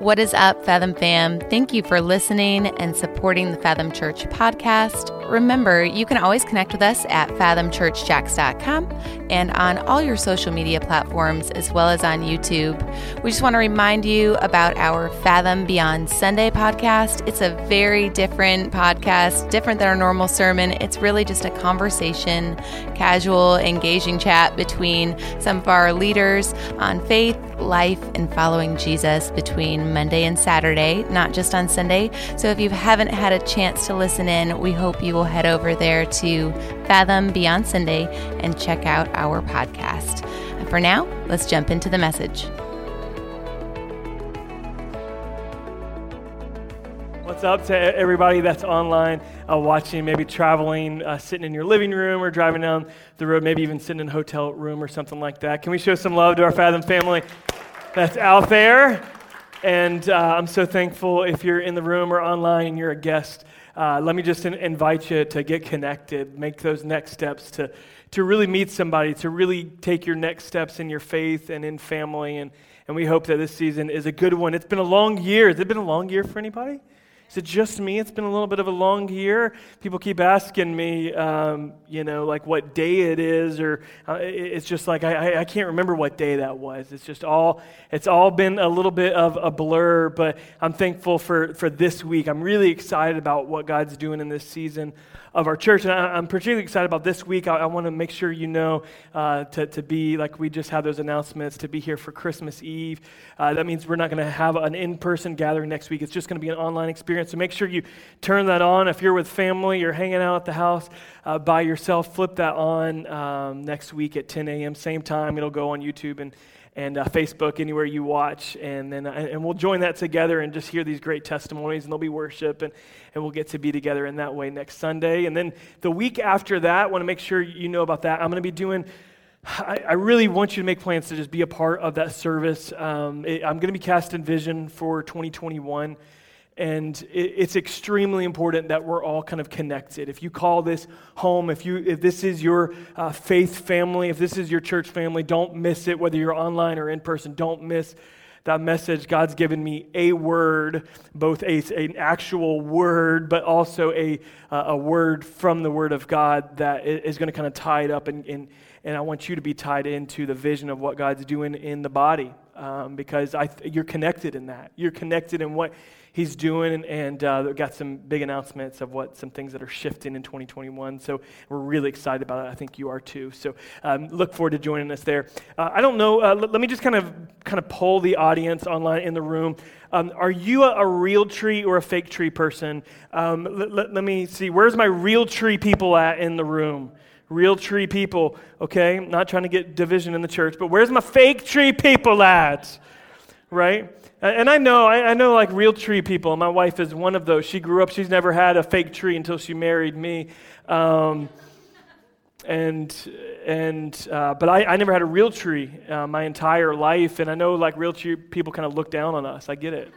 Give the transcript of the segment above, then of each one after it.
What is up, Fathom fam? Thank you for listening and supporting the Fathom Church podcast. Remember, you can always connect with us at fathomchurchjacks.com and on all your social media platforms, as well as on YouTube. We just want to remind you about our Fathom Beyond Sunday podcast. It's a very different podcast, different than our normal sermon. It's really just a conversation, casual, engaging chat between some of our leaders on faith, life, and following Jesus between Monday and Saturday, not just on Sunday. So if you haven't had a chance to listen in, we hope you will head over there to Fathom Beyond Sunday and check out our podcast. For now, let's jump into the message. What's up to everybody that's online uh, watching, maybe traveling, uh, sitting in your living room or driving down the road, maybe even sitting in a hotel room or something like that? Can we show some love to our Fathom family that's out there? And uh, I'm so thankful if you're in the room or online and you're a guest. Uh, let me just in- invite you to get connected, make those next steps to, to really meet somebody, to really take your next steps in your faith and in family. And, and we hope that this season is a good one. It's been a long year. Has it been a long year for anybody? Is it just me? It's been a little bit of a long year. People keep asking me, um, you know, like what day it is, or uh, it's just like I, I can't remember what day that was. It's just all it's all been a little bit of a blur. But I'm thankful for for this week. I'm really excited about what God's doing in this season of our church. And I, am particularly excited about this week. I, I want to make sure you know uh, to, to be, like we just had those announcements, to be here for Christmas Eve. Uh, that means we're not going to have an in person gathering next week. It's just going to be an online experience. So make sure you turn that on. If you're with family, you're hanging out at the house uh, by yourself, flip that on um, next week at 10 a.m., same time. It'll go on YouTube and and uh, Facebook, anywhere you watch. And then uh, and we'll join that together and just hear these great testimonies, and there'll be worship, and, and we'll get to be together in that way next Sunday. And then the week after that, I want to make sure you know about that. I'm going to be doing. I, I, really want you to make plans to just be a part of that service. Um, it, I'm going to be casting vision for 2021. And it's extremely important that we're all kind of connected. If you call this home, if, you, if this is your uh, faith family, if this is your church family, don't miss it, whether you're online or in person. Don't miss that message. God's given me a word, both a, an actual word, but also a, uh, a word from the Word of God that is going to kind of tie it up. And, and, and I want you to be tied into the vision of what God's doing in the body um, because I, you're connected in that. You're connected in what he's doing, and uh, got some big announcements of what some things that are shifting in 2021. So we're really excited about it. I think you are too. So um, look forward to joining us there. Uh, I don't know. Uh, let, let, me just kind of kind of poll the audience online in the room. Um, are you a, a, real tree or a fake tree person? Um, let, let, let me see. Where's my real tree people at in the room? real tree people, okay? not trying to get division in the church, but where's my fake tree people at? Right? And I know, I know like real tree people. My wife is one of those. She grew up, she's never had a fake tree until she married me. Um, and, and uh, but I, I never had a real tree uh, my entire life. And I know like real tree people kind of look down on us. I get it.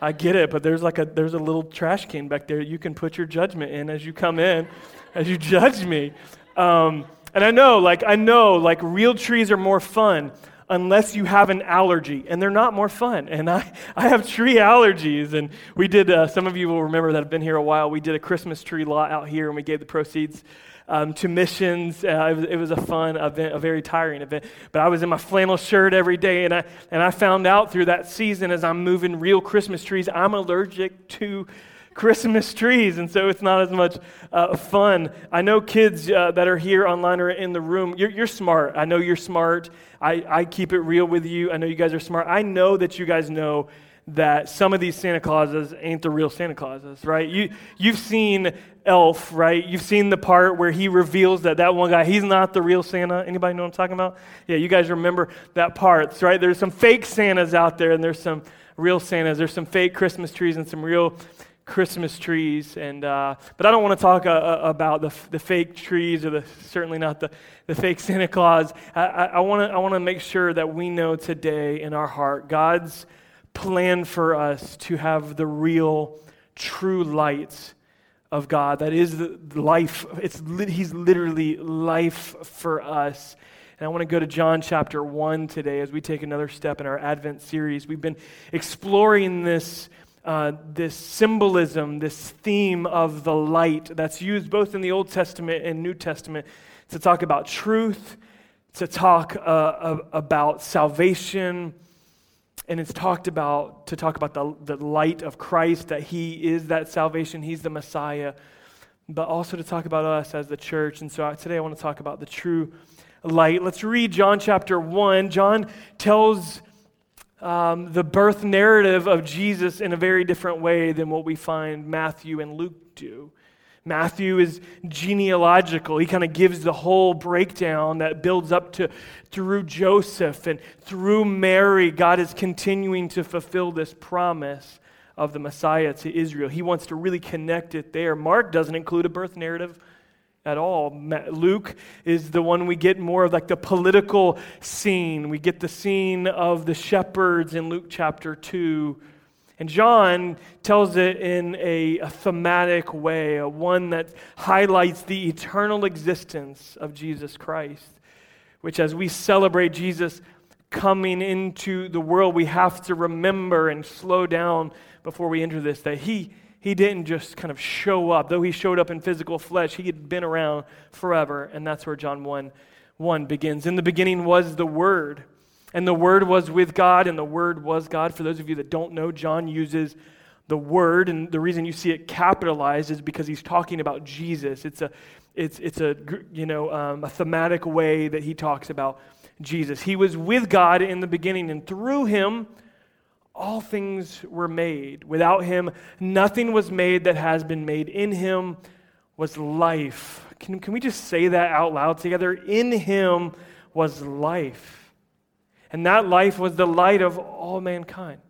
I get it, but there's like a, there's a little trash can back there you can put your judgment in as you come in, as you judge me. Um, and I know, like, I know, like, real trees are more fun unless you have an allergy, and they're not more fun. And I, I have tree allergies, and we did, uh, some of you will remember that have been here a while, we did a Christmas tree lot out here, and we gave the proceeds um, to missions. Uh, it, was, it, was, a fun event, a very tiring event. But I was in my flannel shirt every day, and I, and I found out through that season as I'm moving real Christmas trees, I'm allergic to Christmas trees, and so it's not as much uh, fun. I know kids uh, that are here online or in the room, you're, you're smart. I know you're smart. I, I keep it real with you. I know you guys are smart. I know that you guys know that some of these Santa Clauses ain't the real Santa Clauses, right? You, you've seen Elf, right? You've seen the part where he reveals that that one guy, he's not the real Santa. Anybody know what I'm talking about? Yeah, you guys remember that part, right? There's some fake Santas out there, and there's some real Santas. There's some fake Christmas trees and some real Christmas trees. And, uh, but I don't want to talk uh, uh about the, the fake trees or the, certainly not the, the fake Santa Claus. I, I, I want to make sure that we know today in our heart God's plan for us to have the real, true light of God. That is the life. It's, he's literally life for us. And I want to go to John chapter 1 today as we take another step in our Advent series. We've been exploring this, uh, this symbolism, this theme of the light that's used both in the Old Testament and New Testament to talk about truth, to talk uh, about salvation, and it's talked about to talk about the, the light of Christ, that He is that salvation, He's the Messiah, but also to talk about us as the church. And so today I want to talk about the true light. Let's read John chapter 1. John tells um, the birth narrative of Jesus in a very different way than what we find Matthew and Luke do. Matthew is genealogical. He kind of gives the whole breakdown that builds up to through Joseph and through Mary, God is continuing to fulfill this promise of the Messiah to Israel. He wants to really connect it there. Mark doesn't include a birth narrative at all. Luke is the one we get more of like the political scene. We get the scene of the shepherds in Luke chapter 2. And John tells it in a, a thematic way, a one that highlights the eternal existence of Jesus Christ, which as we celebrate Jesus coming into the world, we have to remember and slow down before we enter this that he he didn't just kind of show up. Though he showed up in physical flesh, he had been around forever. And that's where John 1 1 begins. In the beginning was the Word, and the Word was with God, and the Word was God. For those of you that don't know, John uses the Word, and the reason you see it capitalized is because he's talking about Jesus. It's a, it's, it's a, you know, um, a thematic way that he talks about Jesus. He was with God in the beginning, and through him, all things were made. Without him, nothing was made that has been made. In him was life. Can, can we just say that out loud together? In him was life. And that life was the light of all mankind.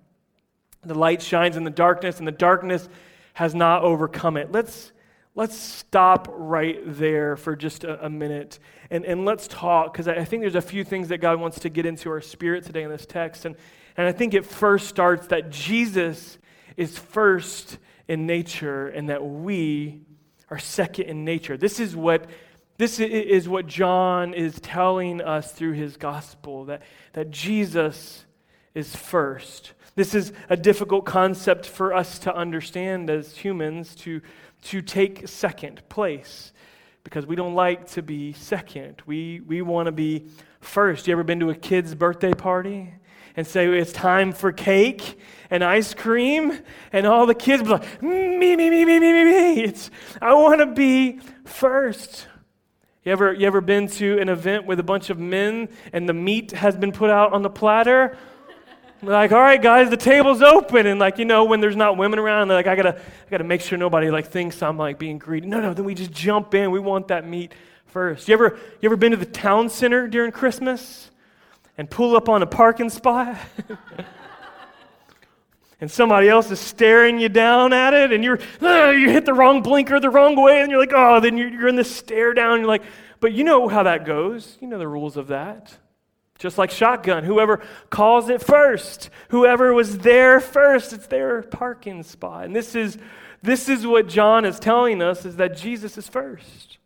The light shines in the darkness, and the darkness has not overcome it. Let's, let's stop right there for just a, a minute and, and let's talk, because I, I think there's a few things that God wants to get into our spirit today in this text. And, and I think it first starts that Jesus is first in nature and that we are second in nature. This is what this is what John is telling us through his gospel that, that Jesus is first. This is a difficult concept for us to understand as humans to, to take second place because we don't like to be second. We, we want to be first. You ever been to a kid's birthday party? And say it's time for cake and ice cream, and all the kids be like, me, me, me, me, me, me, me. It's, I want to be first. You ever, you ever been to an event with a bunch of men and the meat has been put out on the platter? like, all right, guys, the table's open. And like, you know, when there's not women around, they're like, I gotta, I gotta make sure nobody like thinks I'm like being greedy. No, no, then we just jump in. We want that meat first. You ever, you ever been to the town center during Christmas? And pull up on a parking spot. and somebody else is staring you down at it, and you're, oh, you hit the wrong blinker the wrong way, and you're like, oh, then you're, you're in the stare down. You're like, but you know how that goes. You know the rules of that. Just like shotgun, whoever calls it first, whoever was there first, it's their parking spot. And this is, this is what John is telling us is that Jesus is first.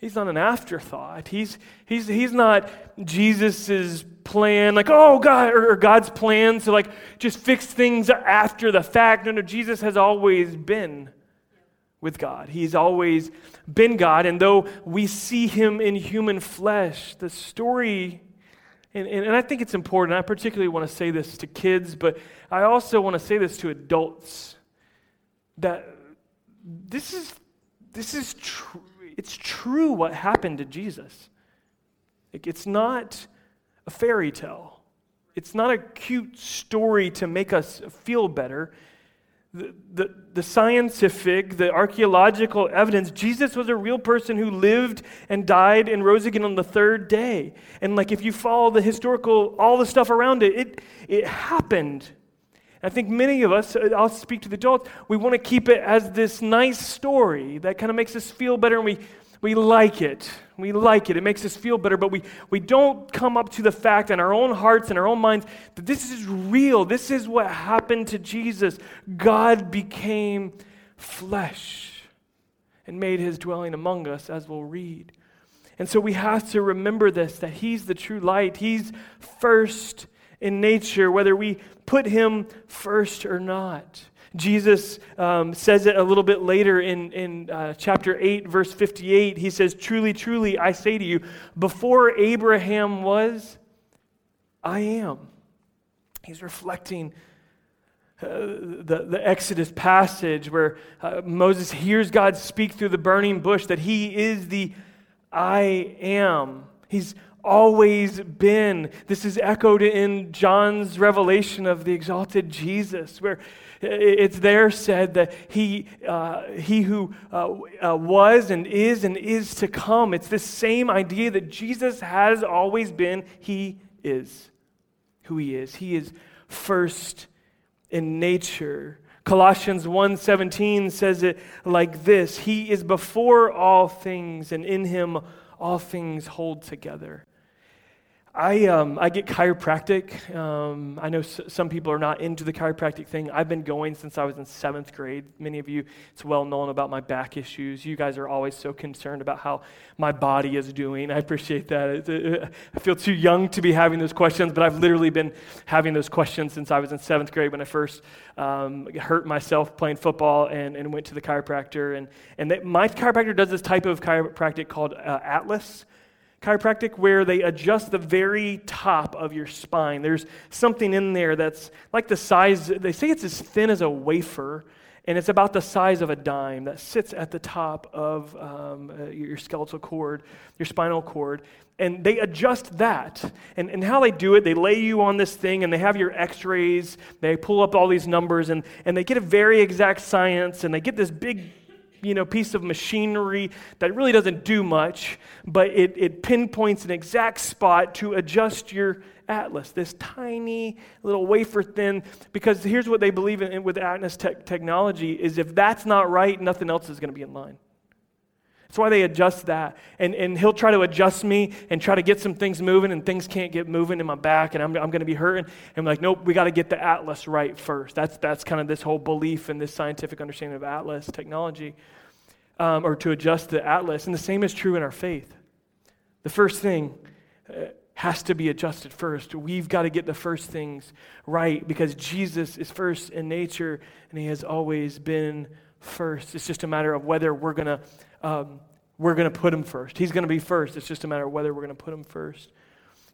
He's not an afterthought. He's, he's, he's not Jesus' plan, like, oh, God, or, God's plan to like just fix things after the fact. No, no, Jesus has always been with God. He's always been God. And though we see him in human flesh, the story, and, and, and I think it's important, I particularly want to say this to kids, but I also want to say this to adults that this is, this is true it's true what happened to Jesus. It's not a fairy tale. It's not a cute story to make us feel better. The, the, the, scientific, the archaeological evidence, Jesus was a real person who lived and died and rose again on the third day. And like if you follow the historical, all the stuff around it, it, it happened. I think many of us, uh, I'll speak to the adults, we want to keep it as this nice story that kind of makes us feel better and we, we like it. We like it. It makes us feel better, but we, we don't come up to the fact in our own hearts and our own minds that this is real. This is what happened to Jesus. God became flesh and made his dwelling among us, as we'll read. And so we have to remember this that He's the true light. He's first in nature, whether we put Him first or not. Jesus um, says it a little bit later in, in uh, chapter 8, verse 58. He says, Truly, truly, I say to you, before Abraham was, I am. He's reflecting uh, the, the Exodus passage where uh, Moses hears God speak through the burning bush that he is the I am. He's always been. This is echoed in John's revelation of the exalted Jesus, where it's there said that he, uh, he who uh, uh, was and is and is to come. It's this same idea that Jesus has always been, he is who he is. He is first in nature. Colossians 1:17 says it like this, he is before all things and in him all things hold together. I, um, I get chiropractic. Um, I know s- some people are not into the chiropractic thing. I've been going since I was in seventh grade. Many of you, it's well known about my back issues. You guys are always so concerned about how my body is doing. I appreciate that. I feel too young to be having those questions, but I've literally been having those questions since I was in seventh grade when I first um, hurt myself playing football and, and went to the chiropractor. And, and they, my chiropractor does this type of chiropractic called uh, Atlas chiropractic where they adjust the very top of your spine. There's something in there that's like the size, they say it's as thin as a wafer, and it's about the size of a dime that sits at the top of um, uh, your skeletal cord, your spinal cord. And they adjust that. And, and how they do it, they lay you on this thing and they have your x rays, they pull up all these numbers, and, and they get a very exact science, and they get this big you know, piece of machinery that really doesn't do much, but it, it pinpoints an exact spot to adjust your atlas, this tiny little wafer thin, because here's what they believe in with atlas te- technology is if that's not right, nothing else is going to be in line. That's why they adjust that. And, and he'll try to adjust me and try to get some things moving, and things can't get moving in my back, and I'm, I'm going to be hurting. And I'm like, nope, we got to get the atlas right first. That's, that's kind of this whole belief and this scientific understanding of atlas technology, um, or to adjust the atlas. And the same is true in our faith. The first thing uh, has to be adjusted first. We've got to get the first things right because Jesus is first in nature, and he has always been first. It's just a matter of whether we're going to um, we're going to put him first. He's going to be first. It's just a matter of whether we're going to put him first.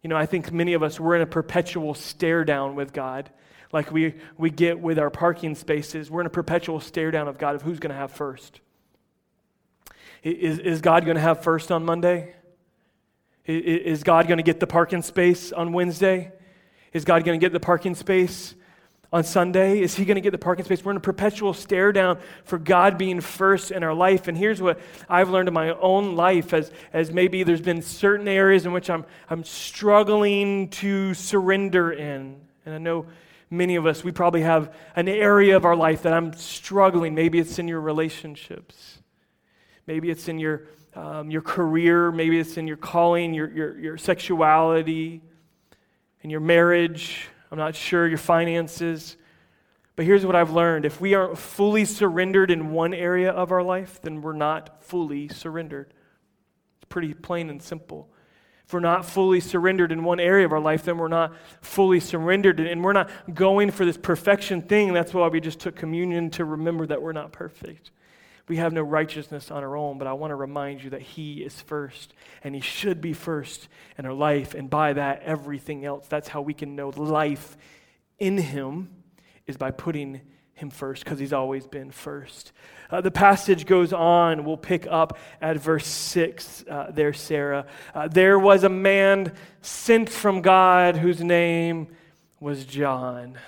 You know, I think many of us, we're in a perpetual stare down with God, like we, we get with our parking spaces. We're in a perpetual stare down of God of who's going to have first. Is, is God going to have first on Monday? Is God going to get the parking space on Wednesday? Is God going to get the parking space on Sunday? Is he going to get the parking space? We're in a perpetual stare down for God being first in our life. And here's what I've learned in my own life as, as maybe there's been certain areas in which I'm, I'm struggling to surrender in. And I know many of us, we probably have an area of our life that I'm struggling. Maybe it's in your relationships, maybe it's in your, um, your career, maybe it's in your calling, your, your, your sexuality, in your marriage I'm not sure your finances. But here's what I've learned if we aren't fully surrendered in one area of our life, then we're not fully surrendered. It's pretty plain and simple. If we're not fully surrendered in one area of our life, then we're not fully surrendered. And we're not going for this perfection thing. That's why we just took communion to remember that we're not perfect. We have no righteousness on our own, but I want to remind you that He is first, and He should be first in our life, and by that, everything else. That's how we can know life in Him is by putting Him first, because He's always been first. Uh, the passage goes on. We'll pick up at verse 6 uh, there, Sarah. Uh, there was a man sent from God whose name was John.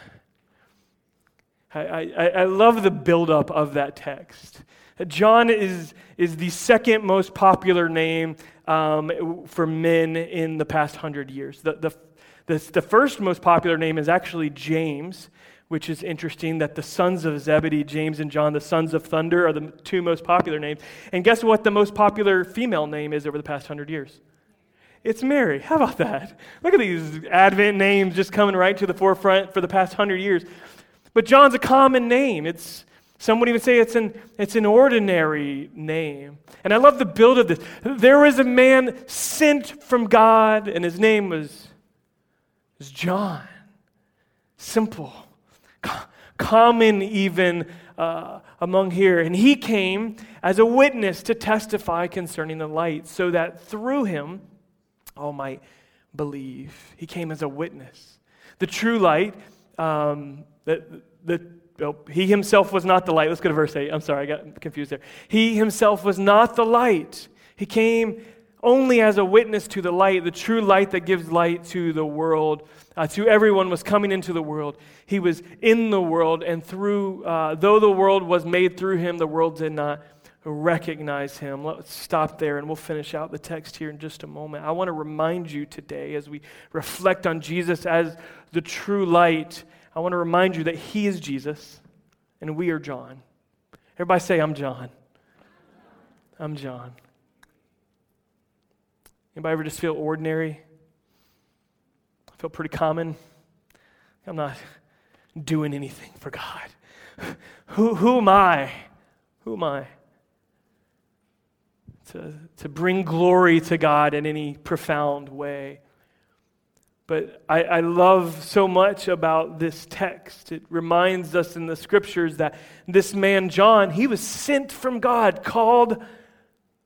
I, I, I love the buildup of that text. John is, is the second most popular name um, for men in the past hundred years. The, the, the, the first most popular name is actually James, which is interesting that the sons of Zebedee, James and John, the sons of thunder, are the two most popular names. And guess what the most popular female name is over the past hundred years? It's Mary. How about that? Look at these Advent names just coming right to the forefront for the past hundred years. But John's a common name. It's Some would even say it's an, it's an ordinary name. And I love the build of this. There was a man sent from God, and his name was, was John. Simple, common even uh, among here. And he came as a witness to testify concerning the light, so that through him all might believe. He came as a witness. The true light, um, the, the He himself was not the light. Let's go to verse 8. I'm sorry, I got confused there. He himself was not the light. He came only as a witness to the light, the true light that gives light to the world, uh, to everyone was coming into the world. He was in the world, and through, uh, though the world was made through him, the world did not recognize him. Let's stop there and we'll finish out the text here in just a moment. I want to remind you today as we reflect on Jesus as the true light I want to remind you that He is Jesus and we are John. Everybody say, I'm John. I'm John. Anybody ever just feel ordinary? I feel pretty common. I'm not doing anything for God. Who, who am I? Who am I? To, to bring glory to God in any profound way. But I, I, love so much about this text. It reminds us in the scriptures that this man, John, he was sent from God, called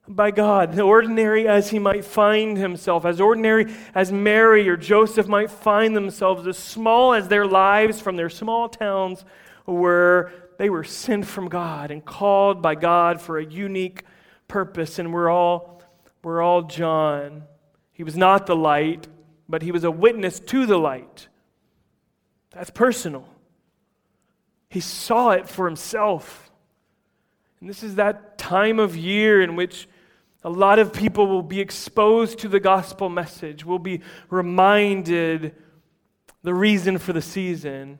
by God, ordinary as he might find himself, as ordinary as Mary or Joseph might find themselves, as small as their lives from their small towns were, they were sent from God and called by God for a unique purpose. And we're all, we're all John. He was not the light but he was a witness to the light. That's personal. He saw it for himself. And this is that time of year in which a lot of people will be exposed to the gospel message, will be reminded the reason for the season.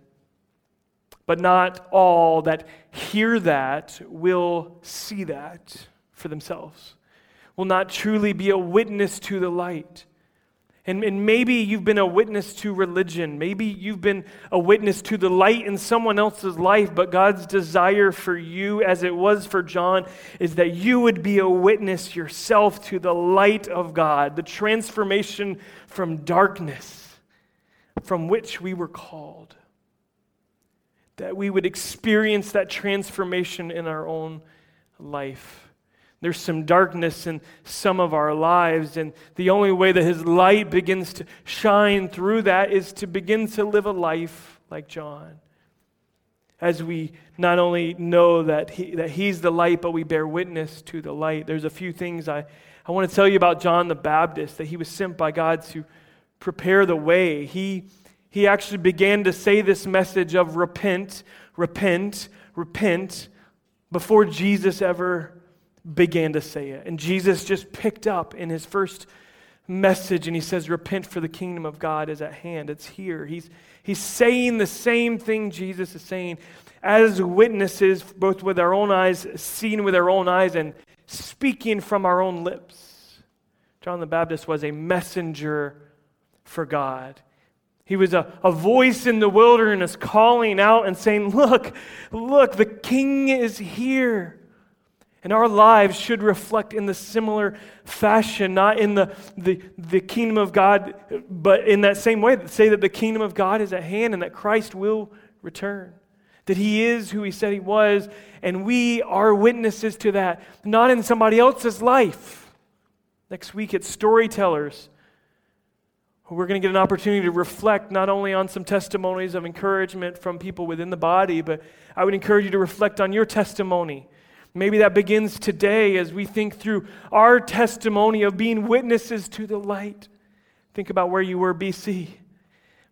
But not all that hear that will see that for themselves, will not truly be a witness to the light. And, and maybe you've been a witness to religion. Maybe you've been a witness to the light in someone else's life, but God's desire for you, as it was for John, is that you would be a witness yourself to the light of God, the transformation from darkness from which we were called. That we would experience that transformation in our own life. There's some darkness in some of our lives, and the only way that His light begins to shine through that is to begin to live a life like John. As we not only know that, he, that He's the light, but we bear witness to the light. There's a few things I, I want to tell you about John the Baptist, that he was sent by God to prepare the way. He, he actually began to say this message of repent, repent, repent before Jesus ever began to say it. And Jesus just picked up in his first message and he says, Repent, for the kingdom of God is at hand. It's here. He's, he's saying the same thing Jesus is saying as witnesses, both with our own eyes, seen with our own eyes, and speaking from our own lips. John the Baptist was a messenger for God. He was a, a voice in the wilderness calling out and saying, Look, look, the king is here. And our lives should reflect in the similar fashion, not in the, the, the kingdom of God, but in that same way, say that the kingdom of God is at hand and that Christ will return. That he is who he said he was, and we are witnesses to that, not in somebody else's life. Next week at Storytellers, we're going to get an opportunity to reflect not only on some testimonies of encouragement from people within the body, but I would encourage you to reflect on your testimony Maybe that begins today as we think through our testimony of being witnesses to the light. Think about where you were BC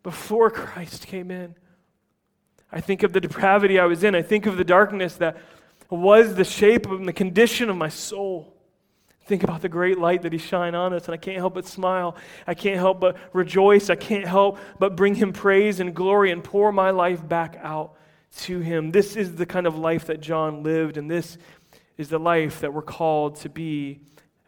before Christ came in. I think of the depravity I was in. I think of the darkness that was the shape and the condition of my soul. Think about the great light that He shined on us, and I can't help but smile. I can't help but rejoice. I can't help but bring Him praise and glory and pour my life back out to him. This is the kind of life that John lived, and this is the life that we're called to be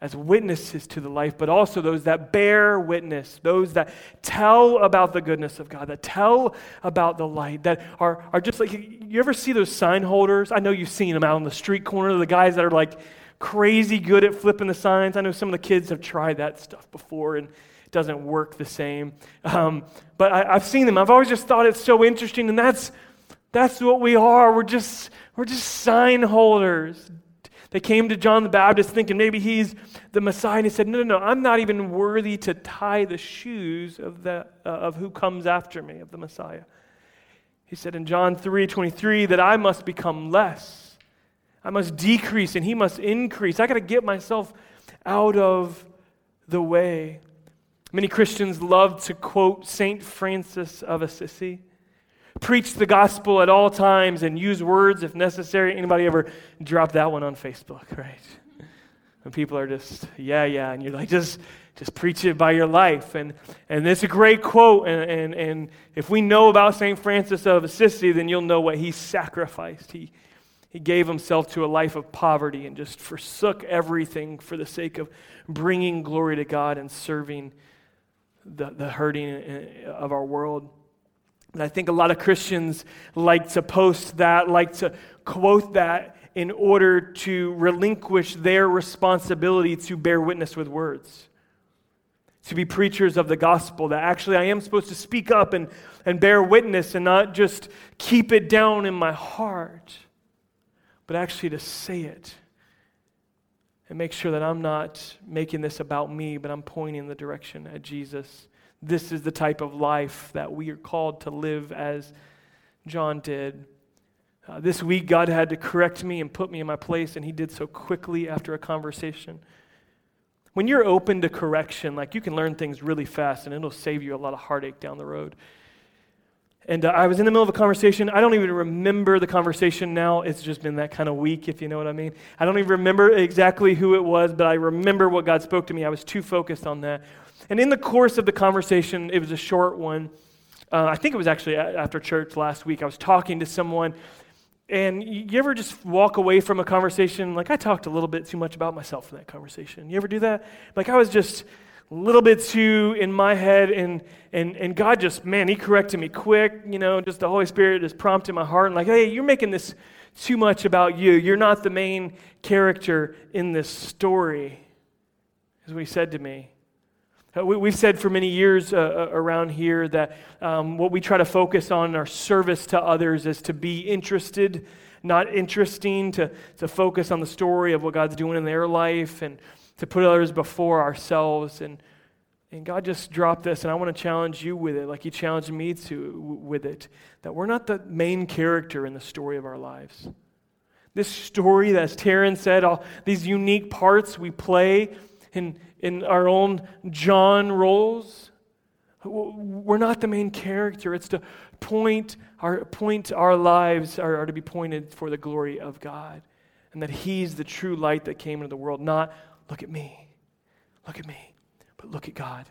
as witnesses to the life, but also those that bear witness, those that tell about the goodness of God, that tell about the light, that are, are just like, you ever see those sign holders? I know you've seen them out on the street corner, the guys that are like crazy good at flipping the signs. I know some of the kids have tried that stuff before and it doesn't work the same. Um, but I, I've seen them. I've always just thought it's so interesting, and that's, that's what we are. We're just, we're just sign holders, they came to John the Baptist thinking maybe he's the Messiah, and he said, No, no, no, I'm not even worthy to tie the shoes of, the, uh, of who comes after me, of the Messiah. He said in John 3 23 that I must become less. I must decrease and he must increase. I got to get myself out of the way. Many Christians love to quote St. Francis of Assisi preach the gospel at all times and use words if necessary. Anybody ever drop that one on Facebook, right? And people are just, yeah, yeah. And you're like, just, just preach it by your life. And, and it's a great quote. And, and, and if we know about St. Francis of Assisi, then you'll know what he sacrificed. He, he gave himself to a life of poverty and just forsook everything for the sake of bringing glory to God and serving the, the hurting uh, of our world. And I think a lot of Christians like to post that, like to quote that in order to relinquish their responsibility to bear witness with words, to be preachers of the gospel. That actually I am supposed to speak up and, and bear witness and not just keep it down in my heart, but actually to say it and make sure that I'm not making this about me, but I'm pointing the direction at Jesus this is the type of life that we are called to live as John did. Uh, this week, God had to correct me and put me in my place, and He did so quickly after a conversation. When you're open to correction, like you can learn things really fast, and it'll save you a lot of heartache down the road. And uh, I was in the middle of a conversation. I don't even remember the conversation now. It's just been that kind of week, if you know what I mean. I don't even remember exactly who it was, but I remember what God spoke to me. I was too focused on that. And in the course of the conversation, it was a short one. Uh, I think it was actually after church last week. I was talking to someone, and you ever just walk away from a conversation like I talked a little bit too much about myself in that conversation? You ever do that? Like I was just a little bit too in my head, and and and God just man, He corrected me quick. You know, just the Holy Spirit just prompted my heart and like, hey, you're making this too much about you. You're not the main character in this story, is what He said to me. Uh, we, have said for many years uh, uh, around here that um, what we try to focus on in our service to others is to be interested, not interesting, to, to focus on the story of what God's doing in their life and to put others before ourselves. And, and God just dropped this, and I want to challenge you with it, like He challenged me to with it, that we're not the main character in the story of our lives. This story, as Taryn said, all these unique parts we play in, in our own John roles. We're not the main character. It's to point our, point our lives are, are to be pointed for the glory of God. And that He's the true light that came into the world. Not, look at me, look at me, but look at God.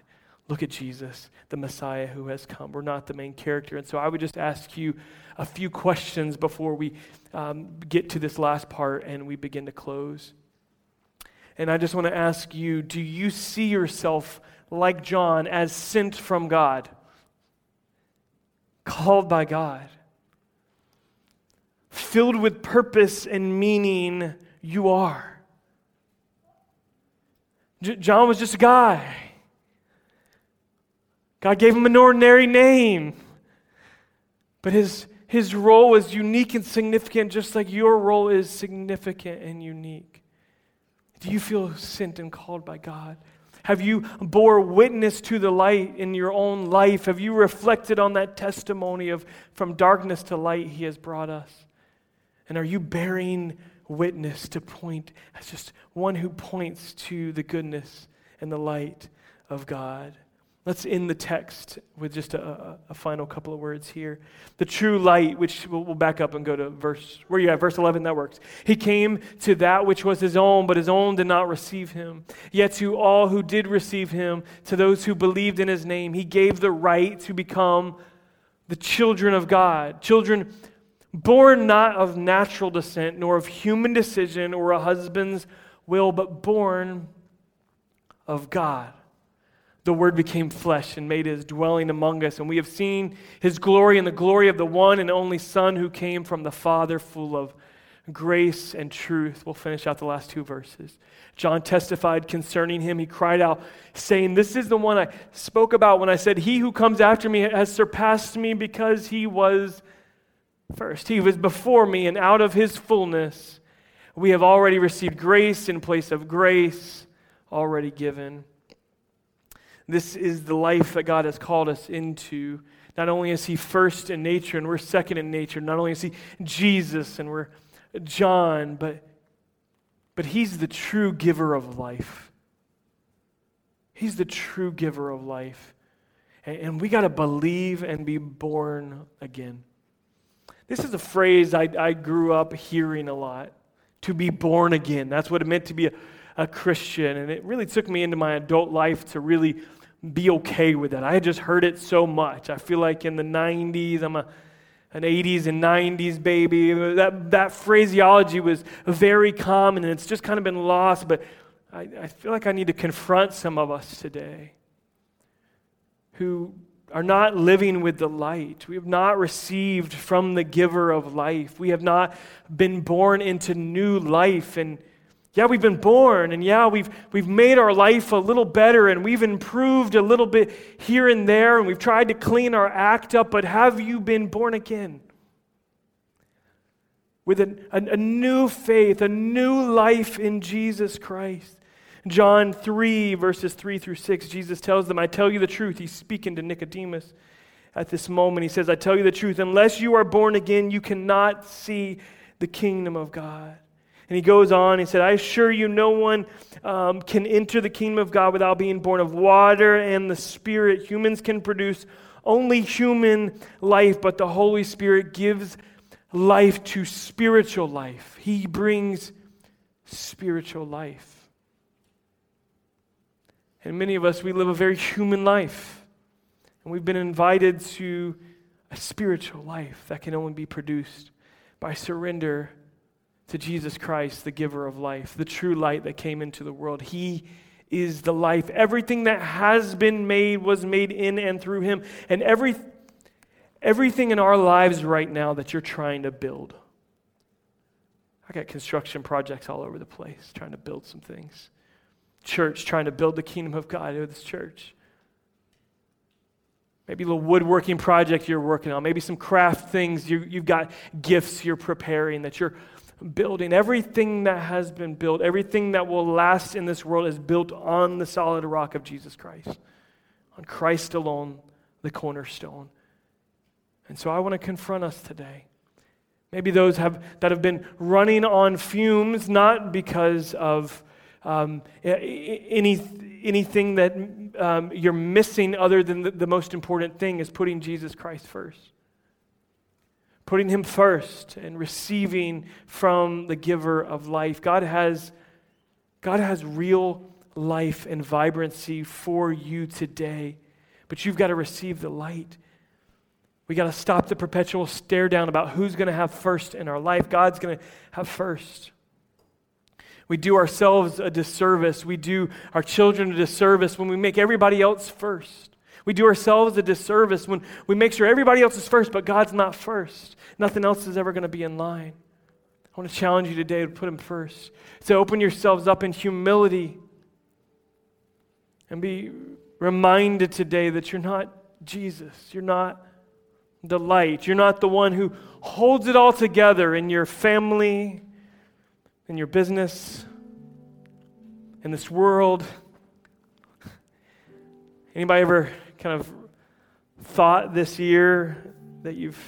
Look at Jesus, the Messiah who has come. We're not the main character. And so I would just ask you a few questions before we um, get to this last part and we begin to close. And I just want to ask you do you see yourself like John as sent from God? Called by God? Filled with purpose and meaning, you are. J- John was just a guy. God gave him an ordinary name. But his, his role was unique and significant, just like your role is significant and unique. Do you feel sent and called by God? Have you bore witness to the light in your own life? Have you reflected on that testimony of from darkness to light he has brought us? And are you bearing witness to point as just one who points to the goodness and the light of God? Let's end the text with just a, a, final couple of words here. The true light, which we'll, we'll, back up and go to verse, where you at? Verse 11, that works. He came to that which was his own, but his own did not receive him. Yet to all who did receive him, to those who believed in his name, he gave the right to become the children of God. Children born not of natural descent, nor of human decision or a husband's will, but born of God. The Word became flesh and made his dwelling among us, and we have seen his glory and the glory of the one and only Son who came from the Father, full of grace and truth. We'll finish out the last two verses. John testified concerning him. He cried out, saying, This is the one I spoke about when I said, He who comes after me has surpassed me because he was first. He was before me, and out of his fullness we have already received grace in place of grace already given. This is the life that God has called us into. Not only is He first in nature and we're second in nature, not only is He Jesus and we're John, but, but He's the true giver of life. He's the true giver of life. And, and we got to believe and be born again. This is a phrase I, I grew up hearing a lot to be born again. That's what it meant to be a, a Christian. And it really took me into my adult life to really be okay with that. I had just heard it so much. I feel like in the 90s, I'm a, an 80s and 90s baby. That, that phraseology was very common and it's just kind of been lost. But I, I feel like I need to confront some of us today who are not living with the light. We have not received from the giver of life. We have not been born into new life. And yeah, we've been born, and yeah, we've, we've made our life a little better, and we've improved a little bit here and there, and we've tried to clean our act up, but have you been born again? With a, a, a new faith, a new life in Jesus Christ. John 3, verses 3 through 6, Jesus tells them, I tell you the truth. He's speaking to Nicodemus at this moment. He says, I tell you the truth. Unless you are born again, you cannot see the kingdom of God. And he goes on, he said, I assure you, no one um, can enter the kingdom of God without being born of water and the Spirit. Humans can produce only human life, but the Holy Spirit gives life to spiritual life. He brings spiritual life. And many of us, we live a very human life. And we've been invited to a spiritual life that can only be produced by surrender to Jesus Christ, the giver of life, the true light that came into the world. He is the life. Everything that has been made was made in and through him. And every, everything in our lives right now that you're trying to build. I got construction projects all over the place trying to build some things church trying to build the kingdom of God in this church. Maybe a little woodworking project you're working on, maybe some craft things. You, you've got gifts you're preparing that you're building. Everything that has been built, everything that will last in this world is built on the solid rock of Jesus Christ, on Christ alone, the cornerstone. And so I want to confront us today. Maybe those have, that have been running on fumes, not because of um, any, anything that um, you're missing other than the, the most important thing is putting Jesus Christ first. Putting him first and receiving from the giver of life. God has, God has real life and vibrancy for you today, but you've got to receive the light. We got to stop the perpetual stare down about who's going to have first in our life. God's going to have first. We do ourselves a disservice. We do our children a disservice when we make everybody else first. We do ourselves a disservice when we make sure everybody else is first, but God's not first. Nothing else is ever going to be in line. I want to challenge you today to put Him first. To open yourselves up in humility and be reminded today that you're not Jesus. You're not the light. You're not the one who holds it all together in your family, in your business, in this world? Anybody ever kind of thought this year that you've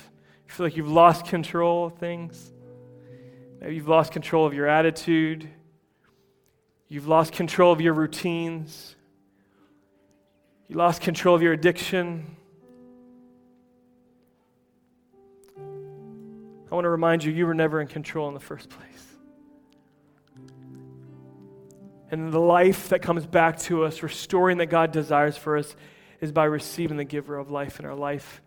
you feel like you've lost control of things? Maybe you've lost control of your attitude. You've lost control of your routines. You lost control of your addiction. I want to remind you, you were never in control in the first place. And the life that comes back to us, restoring that God desires for us, is by receiving the giver of life in our life,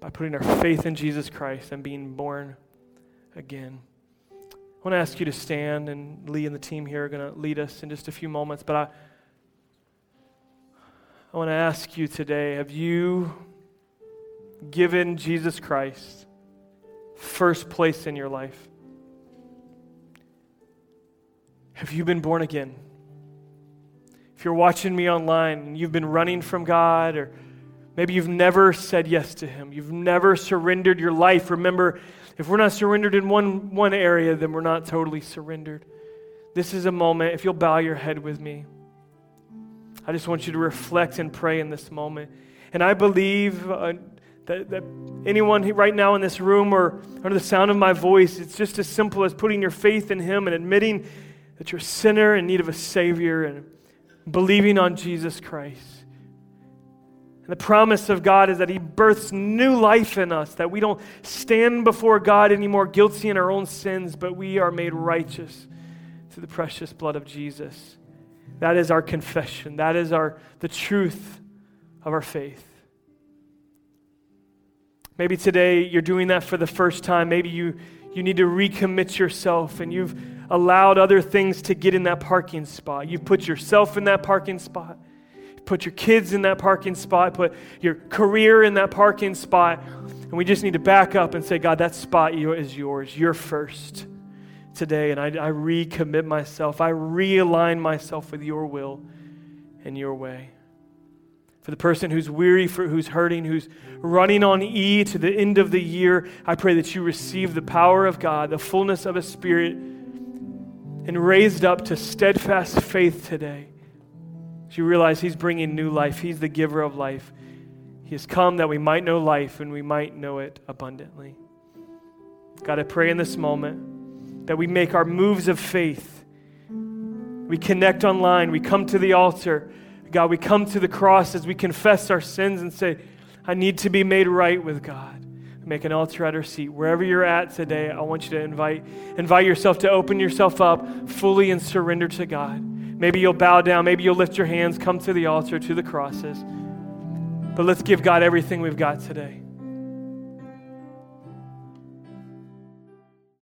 by putting our faith in Jesus Christ and being born again. I want to ask you to stand, and Lee and the team here are going to lead us in just a few moments. But I, I want to ask you today have you given Jesus Christ first place in your life? Have you been born again? If you're watching me online and you've been running from God, or maybe you've never said yes to Him, you've never surrendered your life, remember, if we're not surrendered in one, one area, then we're not totally surrendered. This is a moment, if you'll bow your head with me. I just want you to reflect and pray in this moment. And I believe uh, that, that anyone right now in this room or under the sound of my voice, it's just as simple as putting your faith in Him and admitting that you're a sinner in need of a Savior and believing on Jesus Christ. And the promise of God is that He births new life in us, that we don't stand before God anymore guilty in our own sins, but we are made righteous through the precious blood of Jesus. That is our confession. That is our, the truth of our faith. Maybe today you're doing that for the first time. Maybe you, you need to recommit yourself and you've allowed other things to get in that parking spot. You've put yourself in that parking spot, put your kids in that parking spot, put your career in that parking spot. And we just need to back up and say, God, that spot is yours. You're first today. And I, I recommit myself, I realign myself with your will and your way. For the person who's weary, for who's hurting, who's running on E to the end of the year, I pray that you receive the power of God, the fullness of a spirit and raised up to steadfast faith today. You realize He's bringing new life, He's the giver of life. He has come that we might know life and we might know it abundantly. God, I pray in this moment that we make our moves of faith. We connect online, we come to the altar. God, we come to the cross as we confess our sins and say, I need to be made right with God make an altar at our seat. Wherever you're at today, I want you to invite, invite yourself to open yourself up fully and surrender to God. Maybe you'll bow down, maybe you'll lift your hands, come to the altar, to the crosses. But let's give God everything we've got today.